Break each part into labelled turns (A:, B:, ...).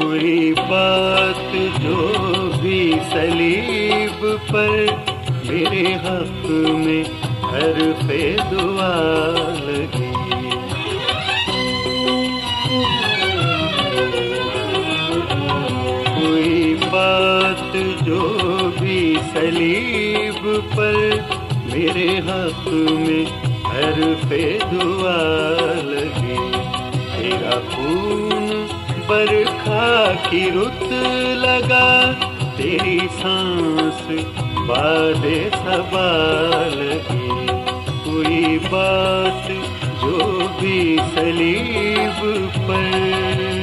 A: کوئی بات جو بھی سلیب پر میرے حق میں ہر پہ دعا لگی۔ کوئی بات جو بھی سلیب پر میرے حق میں ہر پہ دعا لگی۔ تیرا خون برکھا کی رت لگا، تیری سانس باد سوال کی۔ کوئی بات جو بھی سلیب پر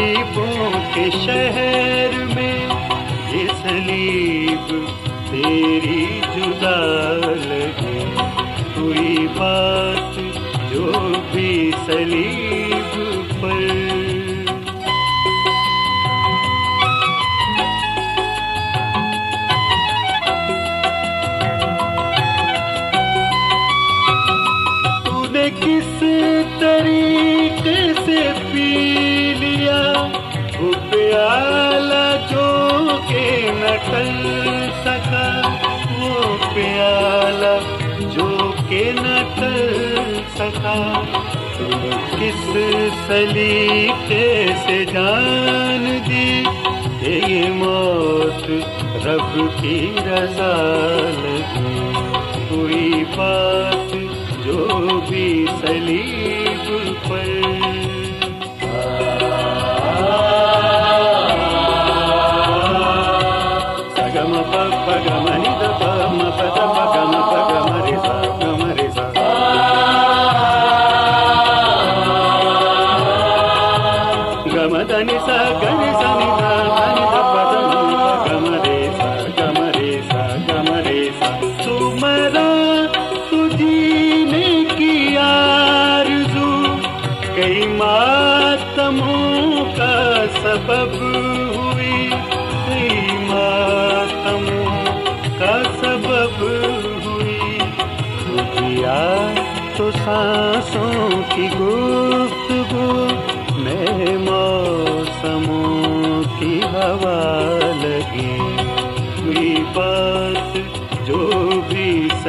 A: غریبوں کے شہر میں یہ سلیب تیری جدا لگے۔ کوئی بات جو بھی سلیب سلیقے سے جان دی کہ یہ موت رب کی رضا لگی کوئی بات جو بھی سلیب پر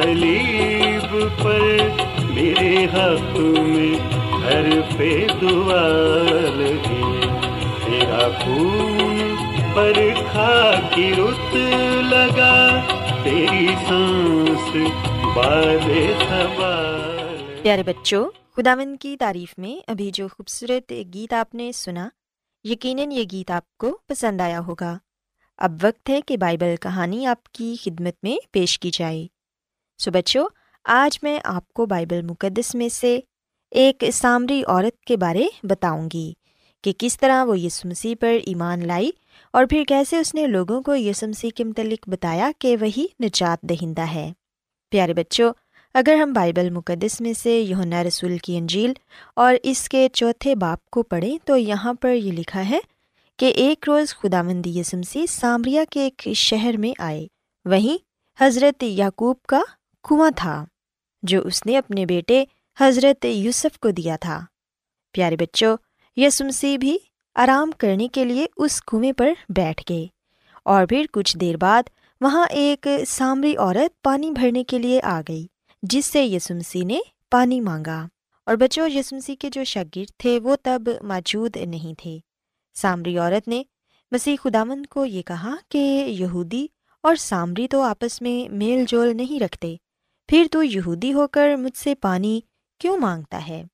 A: بھی سلیب پر میرے حق میں گھر پہ دعا لگی تیرا خون پر کھا کی رت لگا، تیری سانس باد سوال
B: پیارے بچوں خداون کی تعریف میں ابھی جو خوبصورت گیت آپ نے سنا، یقیناً یہ گیت آپ کو پسند آیا ہوگا۔ اب وقت ہے کہ بائبل کہانی آپ کی خدمت میں پیش کی جائے۔ سو بچوں، آج میں آپ کو بائبل مقدس میں سے ایک سامری عورت کے بارے بتاؤں گی کہ کس طرح وہ یسو مسیح پر ایمان لائی اور پھر کیسے اس نے لوگوں کو یسو مسیح کے متعلق بتایا کہ وہی نجات دہندہ ہے۔ پیارے بچوں، اگر ہم بائبل مقدس میں سے یونا رسول کی انجیل اور اس کے چوتھے باپ کو پڑھیں تو یہاں پر یہ لکھا ہے کہ ایک روز خدا مندی یسمسی سامریا کے ایک شہر میں آئے۔ وہیں حضرت یعقوب کا کنواں تھا جو اس نے اپنے بیٹے حضرت یوسف کو دیا تھا۔ پیارے بچوں یسمسی بھی آرام کرنے کے لیے اس کنویں پر بیٹھ گئے اور پھر کچھ دیر بعد وہاں ایک سامری عورت پانی بھرنے کے لیے آ گئی، جس سے یسمسی نے پانی مانگا۔ اور بچوں یسمسی کے جو شاگرد تھے وہ تب موجود نہیں تھے۔ سامری عورت نے مسیح خدامند کو یہ کہا کہ یہودی اور سامری تو آپس میں میل جول نہیں رکھتے۔ پھر تو یہودی ہو کر مجھ سے پانی کیوں مانگتا ہے؟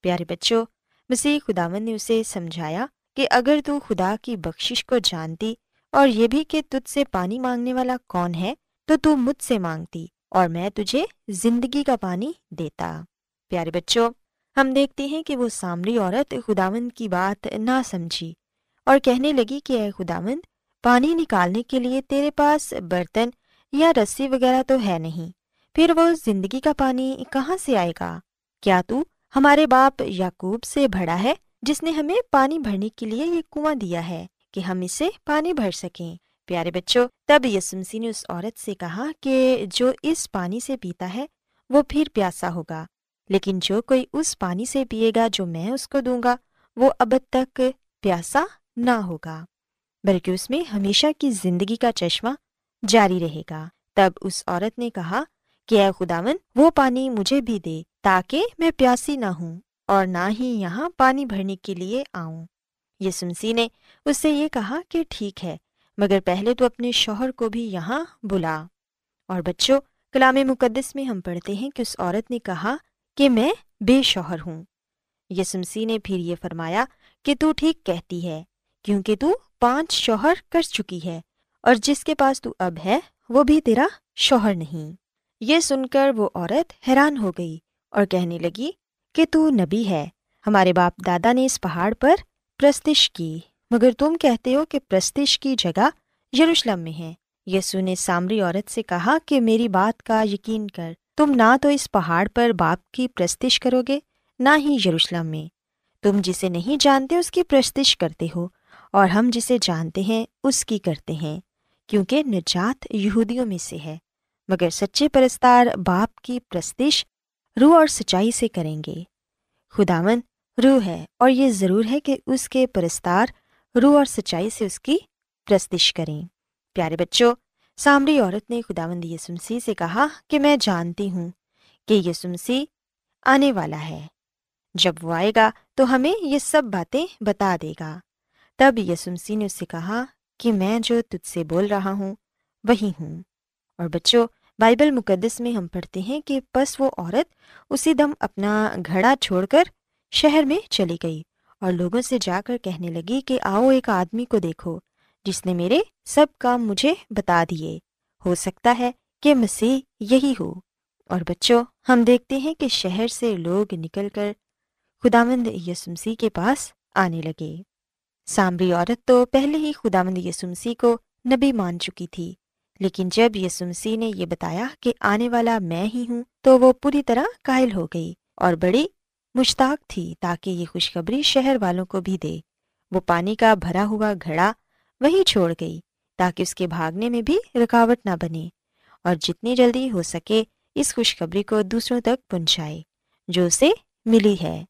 B: پیارے بچوں، مسیح خدامند نے اسے سمجھایا کہ اگر تو خدا کی بخشش کو جانتی اور یہ بھی کہ تجھ سے پانی مانگنے والا کون ہے، تو تو مجھ سے مانگتی اور میں تجھے زندگی کا پانی دیتا۔ پیارے بچوں، ہم دیکھتے ہیں کہ وہ سامری عورت خداوند کی بات نہ سمجھی اور کہنے لگی کہ اے خداوند، پانی نکالنے کے لیے تیرے پاس برتن یا رسی وغیرہ تو ہے نہیں۔ پھر وہ زندگی کا پانی کہاں سے آئے گا؟ کیا تو ہمارے باپ یعقوب سے بڑا ہے جس نے ہمیں پانی بھرنے کے لیے یہ کنواں دیا ہے کہ ہم اسے پانی بھر سکیں؟ پیارے بچوں، تب یسمسی نے اس عورت سے کہا کہ جو اس پانی سے پیتا ہے، وہ پھر پیاسا ہوگا۔ لیکن جو کوئی اس پانی سے پیے گا جو میں اس کو دوں گا، وہ اب تک پیاسا نہ ہوگا۔ بلکہ اس میں ہمیشہ کی زندگی کا چشمہ جاری رہے گا۔ تب اس عورت نے کہا کہ اے خداون وہ پانی مجھے بھی دے تاکہ میں پیاسی نہ ہوں اور نہ ہی یہاں پانی بھرنے کے لیے آؤں۔ یسمسی نے اس سے یہ کہا کہ ٹھیک ہے، مگر پہلے تو اپنے شوہر کو بھی یہاں بلا۔ اور بچوں، کلام مقدس میں ہم پڑھتے ہیں کہ اس عورت نے کہا کہ میں بے شوہر ہوں۔ یسمسی نے پھر یہ فرمایا کہ تو ٹھیک کہتی ہے، کیونکہ تو پانچ شوہر کر چکی ہے اور جس کے پاس تو اب ہے، وہ بھی تیرا شوہر نہیں۔ یہ سن کر وہ عورت حیران ہو گئی اور کہنے لگی کہ تو نبی ہے، ہمارے باپ دادا نے اس پہاڑ پر پرستش کی، مگر تم کہتے ہو کہ پرستش کی جگہ یروشلم میں ہے۔ یسو نے سامری عورت سے کہا کہ میری بات کا یقین کر، تم نہ تو اس پہاڑ پر باپ کی پرستش کرو گے، نہ ہی یروشلم میں۔ تم جسے نہیں جانتے اس کی پرستش کرتے ہو، اور ہم جسے جانتے ہیں اس کی کرتے ہیں، کیونکہ نجات یہودیوں میں سے ہے۔ مگر سچے پرستار باپ کی پرستش روح اور سچائی سے کریں گے۔ خداون روح ہے اور یہ ضرور ہے کہ اس کے پرستار روح اور سچائی سے اس کی پرستش کریں۔ پیارے بچوں، سامری عورت نے خداوند یسمسی سے کہا کہ میں جانتی ہوں کہ یسمسی آنے والا ہے۔ جب وہ آئے گا تو ہمیں یہ سب باتیں بتا دے گا۔ تب یسمسی نے اس سے کہا کہ میں جو تجھ سے بول رہا ہوں، وہی ہوں۔ اور بچوں، بائبل مقدس میں ہم پڑھتے ہیں کہ بس وہ عورت اسی دم اپنا گھڑا چھوڑ کر شہر میں چلی گئی اور لوگوں سے جا کر کہنے لگی کہ آؤ ایک آدمی کو دیکھو، جس نے میرے سب کام مجھے بتا دیے۔ ہو سکتا ہے کہ مسیح یہی ہو۔ اور بچوں، ہم دیکھتے ہیں کہ شہر سے لوگ نکل کر خداوند یسمسی کے پاس آنے لگے۔ سامری عورت تو پہلے ہی خداوند یسمسی کو نبی مان چکی تھی۔ لیکن جب یسمسی نے یہ بتایا کہ آنے والا میں ہی ہوں تو وہ پوری طرح قائل ہو گئی اور بڑی مشتاق تھی تاکہ یہ خوشخبری شہر والوں کو بھی دے۔ وہ پانی کا بھرا ہوا گھڑا وہی چھوڑ گئی تاکہ اس کے بھاگنے میں بھی رکاوٹ نہ بنے اور جتنی جلدی ہو سکے اس خوشخبری کو دوسروں تک پہنچائے جو اسے ملی ہے۔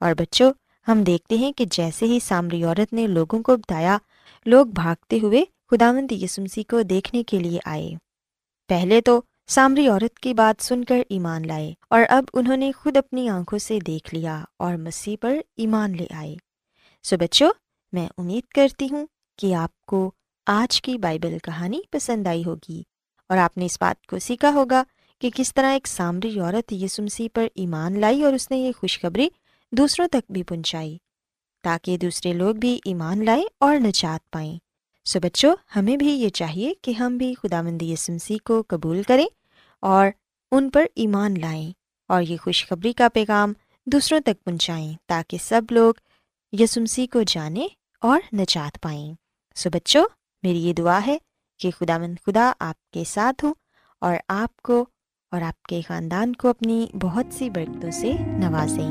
B: اور بچوں، ہم دیکھتے ہیں کہ جیسے ہی سامری عورت نے لوگوں کو بتایا، لوگ بھاگتے ہوئے خداوند یسمسی کو دیکھنے کے لیے آئے۔ پہلے تو سامری عورت کی بات سن کر ایمان لائے اور اب انہوں نے خود اپنی آنکھوں سے دیکھ لیا اور مسیح پر ایمان لے آئے۔ سو بچوں، میں امید کرتی ہوں کہ آپ کو آج کی بائبل کہانی پسند آئی ہوگی اور آپ نے اس بات کو سیکھا ہوگا کہ کس طرح ایک سامری عورت یسمسی پر ایمان لائی اور اس نے یہ خوشخبری دوسروں تک بھی پہنچائی تاکہ دوسرے لوگ بھی ایمان لائیں اور نجات پائیں۔ سو بچوں، ہمیں بھی یہ چاہیے کہ ہم بھی خدا مندی یسمسی کو قبول کریں اور ان پر ایمان لائیں اور یہ خوشخبری کا پیغام دوسروں تک پہنچائیں تاکہ سب لوگ یسمسی کو جانیں اور نجات پائیں۔ سو بچوں، میری یہ دعا ہے کہ خدا مند خدا آپ کے ساتھ ہوں اور آپ کو اور آپ کے خاندان کو اپنی بہت سی برکتوں سے نوازیں۔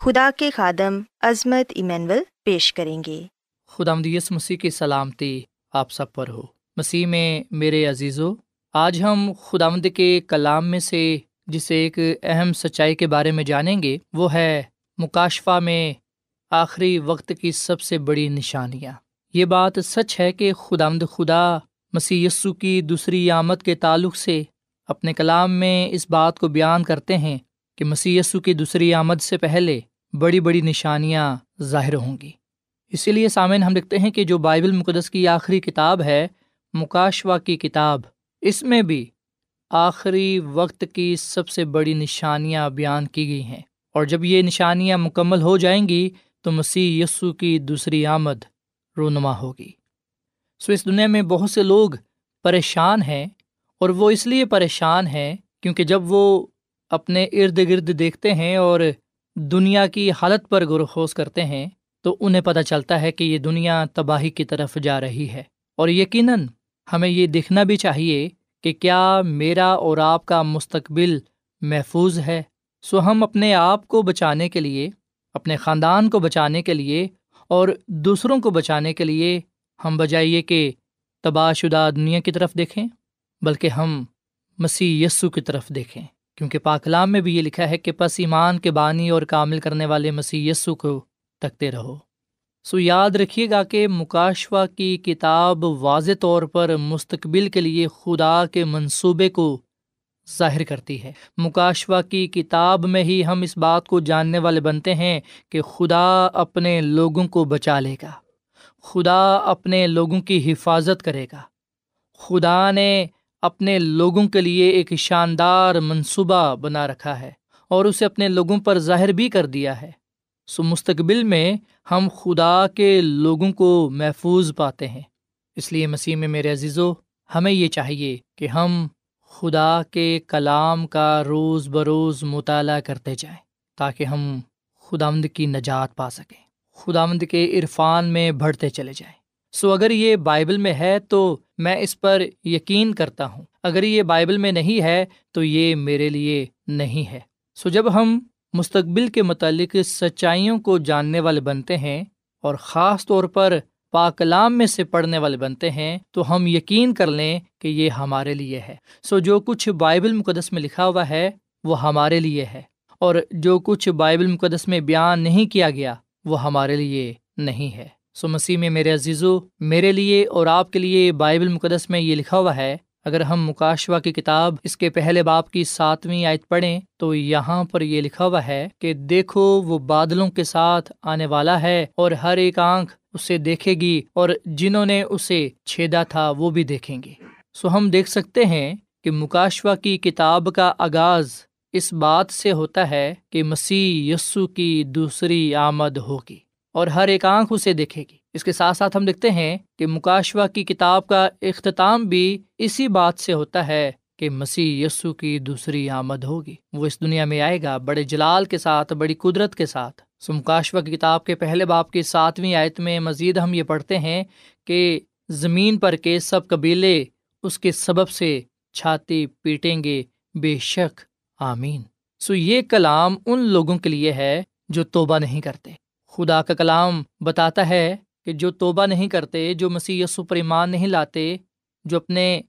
B: خدا کے خادم عظمت ایمینول پیش کریں گے۔
C: خدا مدیس مسیح کی سلامتی آپ سب پر ہو۔ مسیح میں میرے عزیزو، آج ہم خدا مد کے کلام میں سے جسے ایک اہم سچائی کے بارے میں جانیں گے، وہ ہے مکاشفہ میں آخری وقت کی سب سے بڑی نشانیاں۔ یہ بات سچ ہے کہ خدا مد خدا مسیح یسو کی دوسری آمد کے تعلق سے اپنے کلام میں اس بات کو بیان کرتے ہیں کہ مسی کی دوسری آمد سے پہلے بڑی بڑی نشانیاں ظاہر ہوں گی۔ اسی لیے سامعین ہم لکھتے ہیں کہ جو بائبل مقدس کی آخری کتاب ہے مکاشوا کی کتاب، اس میں بھی آخری وقت کی سب سے بڑی نشانیاں بیان کی گئی ہیں۔ اور جب یہ نشانیاں مکمل ہو جائیں گی، تو مسیح یسو کی دوسری آمد رونما ہوگی۔ سو اس دنیا میں بہت سے لوگ پریشان ہیں، اور وہ اس لیے پریشان ہیں کیونکہ جب وہ اپنے ارد گرد دیکھتے ہیں اور دنیا کی حالت پر گرخوز کرتے ہیں تو انہیں پتہ چلتا ہے کہ یہ دنیا تباہی کی طرف جا رہی ہے۔ اور یقیناً ہمیں یہ دیکھنا بھی چاہیے کہ کیا میرا اور آپ کا مستقبل محفوظ ہے۔ سو ہم اپنے آپ کو بچانے کے لیے، اپنے خاندان کو بچانے کے لیے اور دوسروں کو بچانے کے لیے ہم بجائیے کہ تباہ شدہ دنیا کی طرف دیکھیں، بلکہ ہم مسیح یسو کی طرف دیکھیں۔ کیونکہ پاکلام میں بھی یہ لکھا ہے کہ پس ایمان کے بانی اور کامل کرنے والے مسیح یسو کو تکتے رہو۔ سو یاد رکھیے گا کہ مکاشوا کی کتاب واضح طور پر مستقبل کے لیے خدا کے منصوبے کو ظاہر کرتی ہے۔ مکاشوا کی کتاب میں ہی ہم اس بات کو جاننے والے بنتے ہیں کہ خدا اپنے لوگوں کو بچا لے گا۔ خدا اپنے لوگوں کی حفاظت کرے گا۔ خدا نے اپنے لوگوں کے لیے ایک شاندار منصوبہ بنا رکھا ہے اور اسے اپنے لوگوں پر ظاہر بھی کر دیا ہے۔ سو مستقبل میں ہم خدا کے لوگوں کو محفوظ پاتے ہیں۔ اس لیے مسیح میں میرے عزیزو، ہمیں یہ چاہیے کہ ہم خدا کے کلام کا روز بروز مطالعہ کرتے جائیں تاکہ ہم خداوند کی نجات پا سکیں، خداوند کے عرفان میں بڑھتے چلے جائیں۔ سو اگر یہ بائبل میں ہے تو میں اس پر یقین کرتا ہوں۔ اگر یہ بائبل میں نہیں ہے تو یہ میرے لیے نہیں ہے۔ سو جب ہم مستقبل کے متعلق سچائیوں کو جاننے والے بنتے ہیں اور خاص طور پر پاکلام میں سے پڑھنے والے بنتے ہیں تو ہم یقین کر لیں کہ یہ ہمارے لیے ہے۔ سو جو کچھ بائبل مقدس میں لکھا ہوا ہے وہ ہمارے لیے ہے اور جو کچھ بائبل مقدس میں بیان نہیں کیا گیا وہ ہمارے لیے نہیں ہے۔ سو مسیح میں میرے عزیزو، میرے لیے اور آپ کے لیے بائبل مقدس میں یہ لکھا ہوا ہے، اگر ہم مکاشوا کی کتاب اس کے پہلے باپ کی ساتویں آیت پڑھیں تو یہاں پر یہ لکھا ہوا ہے کہ دیکھو وہ بادلوں کے ساتھ آنے والا ہے اور ہر ایک آنکھ اسے دیکھے گی اور جنہوں نے اسے چھیدا تھا وہ بھی دیکھیں گے۔ سو ہم دیکھ سکتے ہیں کہ مکاشوا کی کتاب کا آغاز اس بات سے ہوتا ہے کہ مسیح یسو کی دوسری آمد ہوگی۔ اور ہر ایک آنکھ اسے دیکھے گی۔ اس کے ساتھ ساتھ ہم دیکھتے ہیں کہ مکاشوا کی کتاب کا اختتام بھی اسی بات سے ہوتا ہے کہ مسیح یسو کی دوسری آمد ہوگی۔ وہ اس دنیا میں آئے گا بڑے جلال کے ساتھ، بڑی قدرت کے ساتھ۔ سمکاشوا کی کتاب کے پہلے باپ کی ساتویں آیت میں مزید ہم یہ پڑھتے ہیں کہ زمین پر کے سب قبیلے اس کے سبب سے چھاتی پیٹیں گے۔ بے شک، آمین۔ سو یہ کلام ان لوگوں کے لیے ہے جو توبہ نہیں کرتے۔ خدا کا کلام بتاتا ہے کہ جو توبہ نہیں کرتے، جو مسیح یسو پر ایمان نہیں لاتے، جو اپنے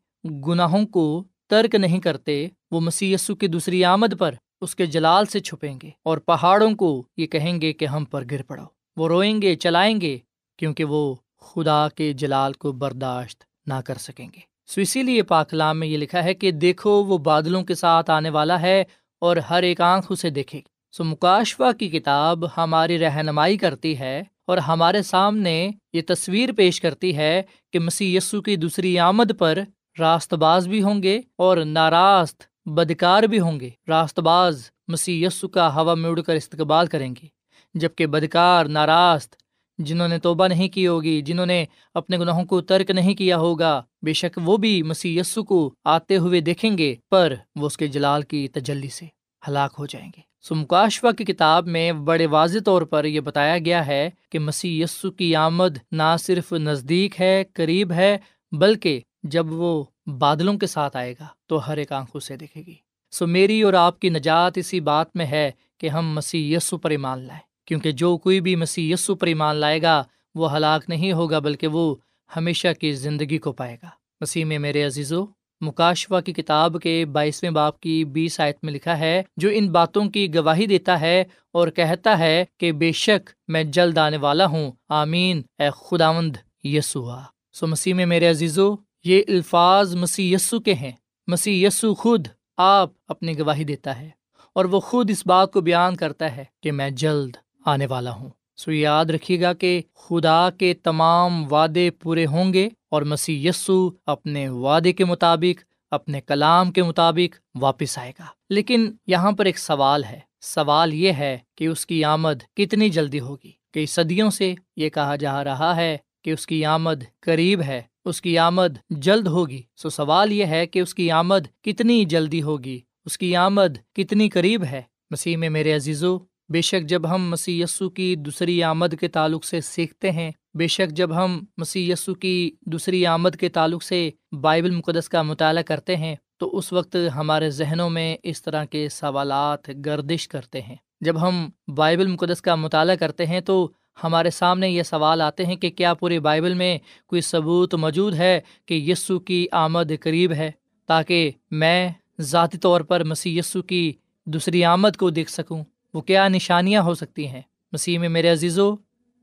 C: گناہوں کو ترک نہیں کرتے، وہ مسی کی دوسری آمد پر اس کے جلال سے چھپیں گے اور پہاڑوں کو یہ کہیں گے کہ ہم پر گر پڑو۔ وہ روئیں گے، چلائیں گے، کیونکہ وہ خدا کے جلال کو برداشت نہ کر سکیں گے۔ سو اسی لیے پاکلام میں یہ لکھا ہے کہ دیکھو، وہ بادلوں کے ساتھ آنے والا ہے اور ہر ایک آنکھ اسے دیکھے گی سو مکاشوا کی کتاب ہماری رہنمائی کرتی ہے اور ہمارے سامنے یہ تصویر پیش کرتی ہے کہ مسیح یسو کی دوسری آمد پر راست باز بھی ہوں گے اور ناراست بدکار بھی ہوں گے۔ راست باز مسیح یسو کا ہوا میں اڑ کر استقبال کریں گے جبکہ بدکار ناراست جنہوں نے توبہ نہیں کی ہوگی، جنہوں نے اپنے گناہوں کو ترک نہیں کیا ہوگا، بے شک وہ بھی مسیح یسو کو آتے ہوئے دیکھیں گے، پر وہ اس کے جلال کی تجلی سے ہلاک ہو جائیں گے۔ سمکاشوا کی کتاب میں بڑے واضح طور پر یہ بتایا گیا ہے کہ مسیح یسو کی آمد نہ صرف نزدیک ہے، قریب ہے، بلکہ جب وہ بادلوں کے ساتھ آئے گا تو ہر ایک آنکھوں سے دیکھے گی۔ سو میری اور آپ کی نجات اسی بات میں ہے کہ ہم مسیح یسو پر ایمان لائیں۔ کیونکہ جو کوئی بھی مسیح یسو پر ایمان لائے گا، وہ ہلاک نہیں ہوگا، بلکہ وہ ہمیشہ کی زندگی کو پائے گا۔ مسیح میں میرے عزیزو مکاشوا کی کتاب کے بائیسویں باپ کی بیس آیت میں لکھا ہے، جو ان باتوں کی گواہی دیتا ہے اور کہتا ہے کہ بے شک میں جلد آنے والا ہوں۔ آمین۔ اے خداوند یسو سو مسیح میں میرے عزیزو، یہ الفاظ مسیح یسو کے ہیں۔ مسیح یسو خود آپ اپنی گواہی دیتا ہے اور وہ خود اس بات کو بیان کرتا ہے کہ میں جلد آنے والا ہوں۔ سو یاد رکھیے گا کہ خدا کے تمام وعدے پورے ہوں گے اور مسیح یسو اپنے وعدے کے مطابق، اپنے کلام کے مطابق واپس آئے گا۔ لیکن یہاں پر ایک سوال ہے۔ سوال یہ ہے کہ اس کی آمد کتنی جلدی ہوگی؟ کئی صدیوں سے یہ کہا جا رہا ہے کہ اس کی آمد قریب ہے، اس کی آمد جلد ہوگی۔ سو سوال یہ ہے کہ اس کی آمد کتنی جلدی ہوگی؟ اس کی آمد کتنی قریب ہے؟ مسیح میں میرے عزیزو بے شک جب ہم مسی یسو کی دوسری آمد کے تعلق سے سیکھتے ہیں، بے شک جب ہم مسی یسو کی دوسری آمد کے تعلق سے بائبل مقدس کا مطالعہ کرتے ہیں، تو اس وقت ہمارے ذہنوں میں اس طرح کے سوالات گردش کرتے ہیں۔ جب ہم بائبل مقدس کا مطالعہ کرتے ہیں، تو ہمارے سامنے یہ سوال آتے ہیں کہ کیا پورے بائبل میں کوئی ثبوت موجود ہے کہ یسو کی آمد قریب ہے، تاکہ میں ذاتی طور پر مسیح یسو کی دوسری آمد کو دیکھ سکوں؟ وہ کیا نشانیاں ہو سکتی ہیں؟ مسیح میں میرے عزیزو،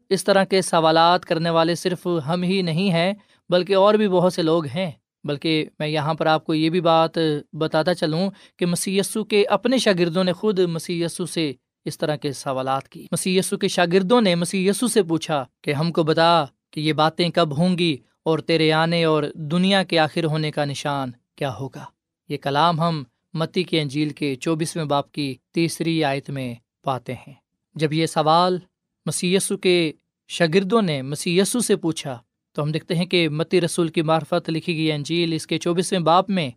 C: اس طرح کے سوالات کرنے والے صرف ہم ہی نہیں ہیں، بلکہ اور بھی بہت سے لوگ ہیں۔ بلکہ میں یہاں پر آپ کو یہ بھی بات بتاتا چلوں کہ مسی کے اپنے شاگردوں نے خود مسی سے اس طرح کے سوالات کی۔ مسی کے شاگردوں نے مسی سے پوچھا کہ ہم کو بتا کہ یہ باتیں کب ہوں گی اور تیرے آنے اور دنیا کے آخر ہونے کا نشان کیا ہوگا؟ یہ کلام ہم متی کے انجیل کے چوبیسویں باپ کی تیسری آیت میں پاتے ہیں۔ جب یہ سوال مسی کے شاگردوں نے مسی سے پوچھا، تو ہم دیکھتے ہیں کہ متی رسول کی معرفت لکھی گئی انجیل اس کے چوبیسویں باپ میں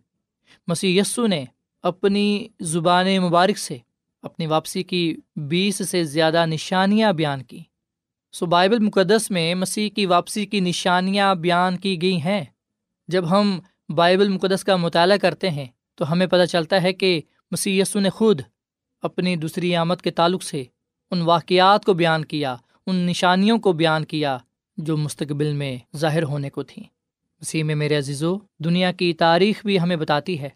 C: مسیح یسو نے اپنی زبان مبارک سے اپنی واپسی کی بیس سے زیادہ نشانیاں بیان کی۔ سو بائبل مقدس میں مسیح کی واپسی کی نشانیاں بیان کی گئی ہیں۔ جب ہم بائبل مقدس کا مطالعہ کرتے ہیں تو ہمیں پتہ چلتا ہے کہ مسی یسو نے خود اپنی دوسری آمد کے تعلق سے ان واقعات کو بیان کیا، ان نشانیوں کو بیان کیا جو مستقبل میں ظاہر ہونے کو تھیں۔ مسیح میں میرے عزیزو، دنیا کی تاریخ بھی ہمیں بتاتی ہے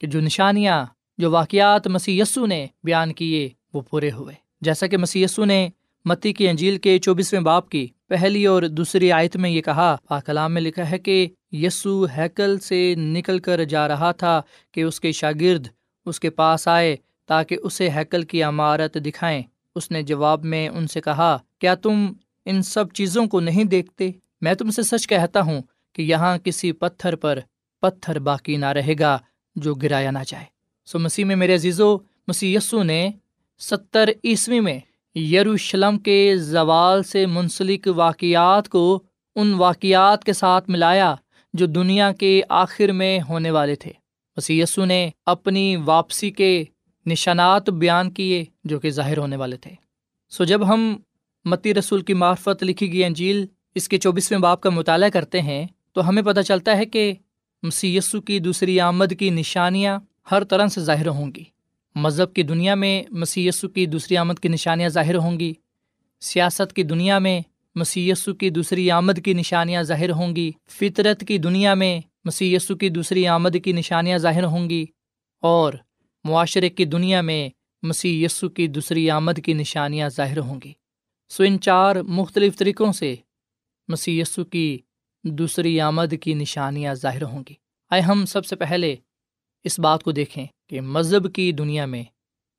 C: کہ جو نشانیاں، جو واقعات مسی یسو نے بیان کیے وہ پورے ہوئے۔ جیسا کہ مسی یسو نے متی کی انجیل کے چوبیسویں باپ کی پہلی اور دوسری آیت میں یہ کہا پاکلام میں لکھا ہے کہ یسو ہیکل سے نکل کر جا رہا تھا کہ اس کے شاگرد اس کے پاس آئے تاکہ اسے ہیکل کی عمارت دکھائیں۔ اس نے جواب میں ان سے کہا، کیا تم ان سب چیزوں کو نہیں دیکھتے؟ میں تم سے سچ کہتا ہوں کہ یہاں کسی پتھر پر پتھر باقی نہ رہے گا جو گرایا نہ جائے۔ سو مسیح میں میرے عزیزو، مسیح یسو نے ستر عیسوی میں یروشلم کے زوال سے منسلک واقعات کو ان واقعات کے ساتھ ملایا جو دنیا کے آخر میں ہونے والے تھے۔ مسی نے اپنی واپسی کے نشانات بیان کیے جو کہ ظاہر ہونے والے تھے۔ سو جب ہم متی رسول کی معرفت لکھی گئی انجیل اس کے چوبیسویں باپ کا مطالعہ کرتے ہیں تو ہمیں پتہ چلتا ہے کہ مسی کی دوسری آمد کی نشانیاں ہر طرح سے ظاہر ہوں گی۔ مذہب کی دنیا میں مسی کی دوسری آمد کی نشانیاں ظاہر ہوں گی۔ سیاست کی دنیا میں مسی کی دوسری آمد کی نشانیاں ظاہر ہوں گی۔ فطرت کی دنیا میں مسی کی دوسری آمد کی نشانیاں ظاہر ہوں گی۔ اور معاشرے کی دنیا میں مسیح یسو کی دوسری آمد کی نشانیاں ظاہر ہوں گی۔ سو ان چار مختلف طریقوں سے مسی یسو کی دوسری آمد کی نشانیاں ظاہر ہوں گی۔ آئے ہم سب سے پہلے اس بات کو دیکھیں کہ مذہب کی دنیا میں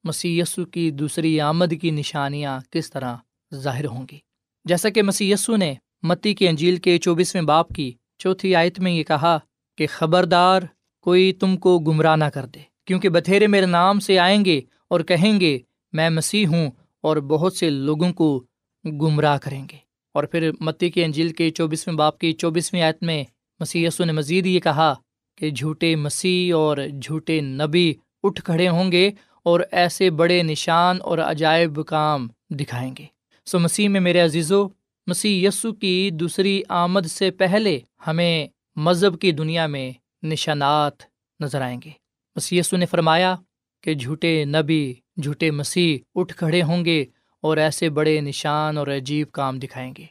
C: مسی یسو کی دوسری آمد کی نشانیاں کس طرح ظاہر ہوں گی۔ جیسا کہ مسی یسو نے متی کی انجیل کے چوبیسویں باپ کی چوتھی آیت میں یہ کہا کہ خبردار کوئی تم کو گمراہ نہ کر دے، کیونکہ بتھیرے میرے نام سے آئیں گے اور کہیں گے میں مسیح ہوں اور بہت سے لوگوں کو گمراہ کریں گے۔ اور پھر متی کی انجیل کے چوبیسویں باپ کی چوبیسویں آیت میں مسی نے مزید یہ کہا کہ جھوٹے مسیح اور جھوٹے نبی اٹھ کھڑے ہوں گے اور ایسے بڑے نشان اور عجائب کام دکھائیں گے۔ سو مسیح میں میرے عزیزو، مسیح یسو کی دوسری آمد سے پہلے ہمیں مذہب کی دنیا میں نشانات نظر آئیں گے۔ مسی یسو نے فرمایا کہ جھوٹے نبی، جھوٹے مسیح اٹھ کھڑے ہوں گے اور ایسے بڑے نشان اور عجیب کام دکھائیں گے۔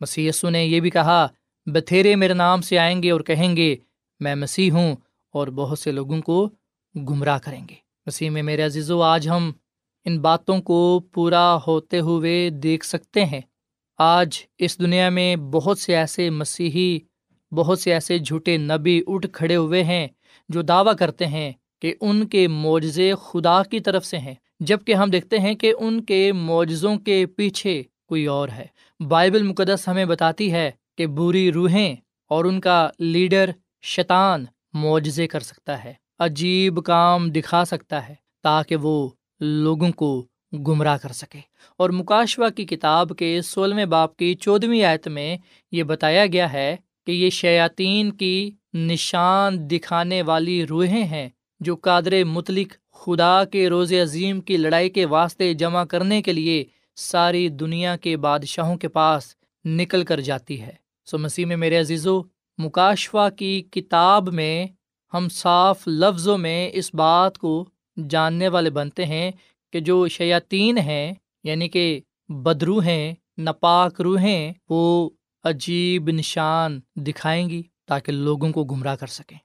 C: مسی یسو نے یہ بھی کہا، بتھیرے میرے نام سے آئیں گے اور کہیں گے میں مسیح ہوں اور بہت سے لوگوں کو گمراہ کریں گے۔ مسیح میں میرے عزیز و آج ہم ان باتوں کو پورا ہوتے ہوئے دیکھ سکتے ہیں۔ آج اس دنیا میں بہت سے ایسے مسیحی، بہت سے ایسے جھوٹے نبی اٹھ کھڑے ہوئے ہیں جو دعویٰ کرتے ہیں کہ ان کے معجزے خدا کی طرف سے ہیں۔ جبکہ ہم دیکھتے ہیں کہ ان کے معجزوں کے پیچھے کوئی اور ہے۔ بائبل مقدس ہمیں بتاتی ہے کہ بری روحیں اور ان کا لیڈر شیطان معجزے کر سکتا ہے، عجیب کام دکھا سکتا ہے تاکہ وہ لوگوں کو گمراہ کر سکے۔ اور مکاشوا کی کتاب کے سولہویں باپ کی چودھویں آیت میں یہ بتایا گیا ہے کہ یہ شیاطین کی نشان دکھانے والی روحیں ہیں جو قادر مطلق خدا کے روز عظیم کی لڑائی کے واسطے جمع کرنے کے لیے ساری دنیا کے بادشاہوں کے پاس نکل کر جاتی ہے۔ سو مسیح میں میرے عزیزو مکاشوا کی کتاب میں ہم صاف لفظوں میں اس بات کو جاننے والے بنتے ہیں کہ جو شیاطین ہیں یعنی کہ بدرو ہیں نپاک روحیں، وہ عجیب نشان دکھائیں گی تاکہ لوگوں کو گمراہ کر سکیں۔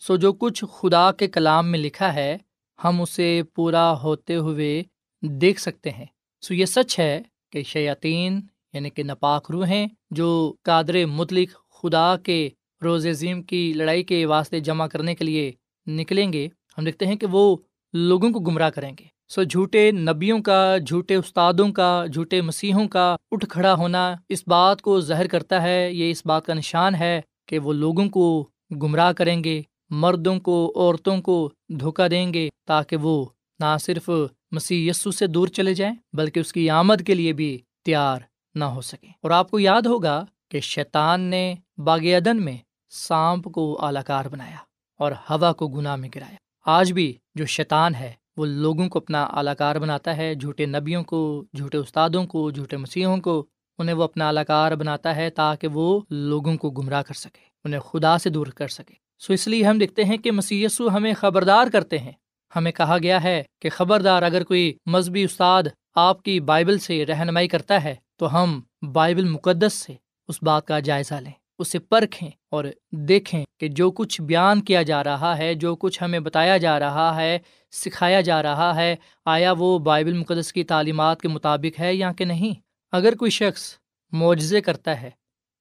C: سو جو کچھ خدا کے کلام میں لکھا ہے، ہم اسے پورا ہوتے ہوئے دیکھ سکتے ہیں۔ سو یہ سچ ہے کہ شیاطین یعنی کہ نپاک روحیں، جو قادر مطلق خدا کے روز عظیم کی لڑائی کے واسطے جمع کرنے کے لیے نکلیں گے، ہم دیکھتے ہیں کہ وہ لوگوں کو گمراہ کریں گے۔ سو جھوٹے نبیوں کا، جھوٹے استادوں کا، جھوٹے مسیحوں کا اٹھ کھڑا ہونا اس بات کو ظاہر کرتا ہے، یہ اس بات کا نشان ہے کہ وہ لوگوں کو گمراہ کریں گے، مردوں کو، عورتوں کو دھوکہ دیں گے تاکہ وہ نہ صرف مسیح یسو سے دور چلے جائیں، بلکہ اس کی آمد کے لیے بھی تیار نہ ہو سکے اور آپ کو یاد ہوگا کہ شیطان نے باغ عدن میں سانپ کو اعلی کار بنایا اور ہوا کو گناہ میں گرایا۔ آج بھی جو شیطان ہے، وہ لوگوں کو اپنا اعلی کار بناتا ہے، جھوٹے نبیوں کو، جھوٹے استادوں کو، جھوٹے مسیحوں کو، انہیں وہ اپنا اعلی کار بناتا ہے تاکہ وہ لوگوں کو گمراہ کر سکے، انہیں خدا سے دور کر سکے۔ سو اس لیے ہم دیکھتے ہیں کہ مسیسو ہمیں خبردار کرتے ہیں۔ ہمیں کہا گیا ہے کہ خبردار اگر کوئی مذہبی استاد آپ کی بائبل سے رہنمائی کرتا ہے، تو ہم بائبل مقدس سے اس بات کا جائزہ لیں، اسے پرکھیں اور دیکھیں کہ جو کچھ بیان کیا جا رہا ہے، جو کچھ ہمیں بتایا جا رہا ہے، سکھایا جا رہا ہے، آیا وہ بائبل مقدس کی تعلیمات کے مطابق ہے یا کہ نہیں؟ اگر کوئی شخص معجزے کرتا ہے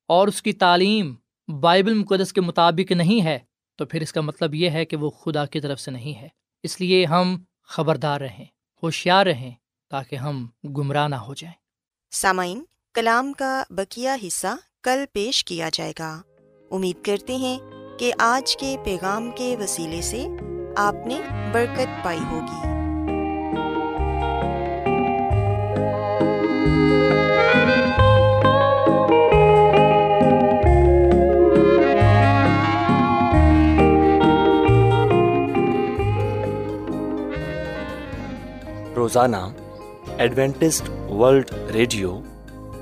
C: اور اس کی تعلیم بائبل مقدس کے مطابق نہیں ہے، تو پھر اس کا مطلب یہ ہے کہ وہ خدا کی طرف سے نہیں ہے۔ اس لیے ہم خبردار رہیں، ہوشیار رہیں تاکہ ہم گمراہ نہ ہو جائیں۔
D: سامعین کلام کا بکیا حصہ کل پیش کیا جائے گا۔ امید کرتے ہیں کہ آج کے پیغام کے وسیلے سے آپ نے برکت پائی ہوگی۔
E: روزانہ ایڈوینٹسٹ ورلڈ ریڈیو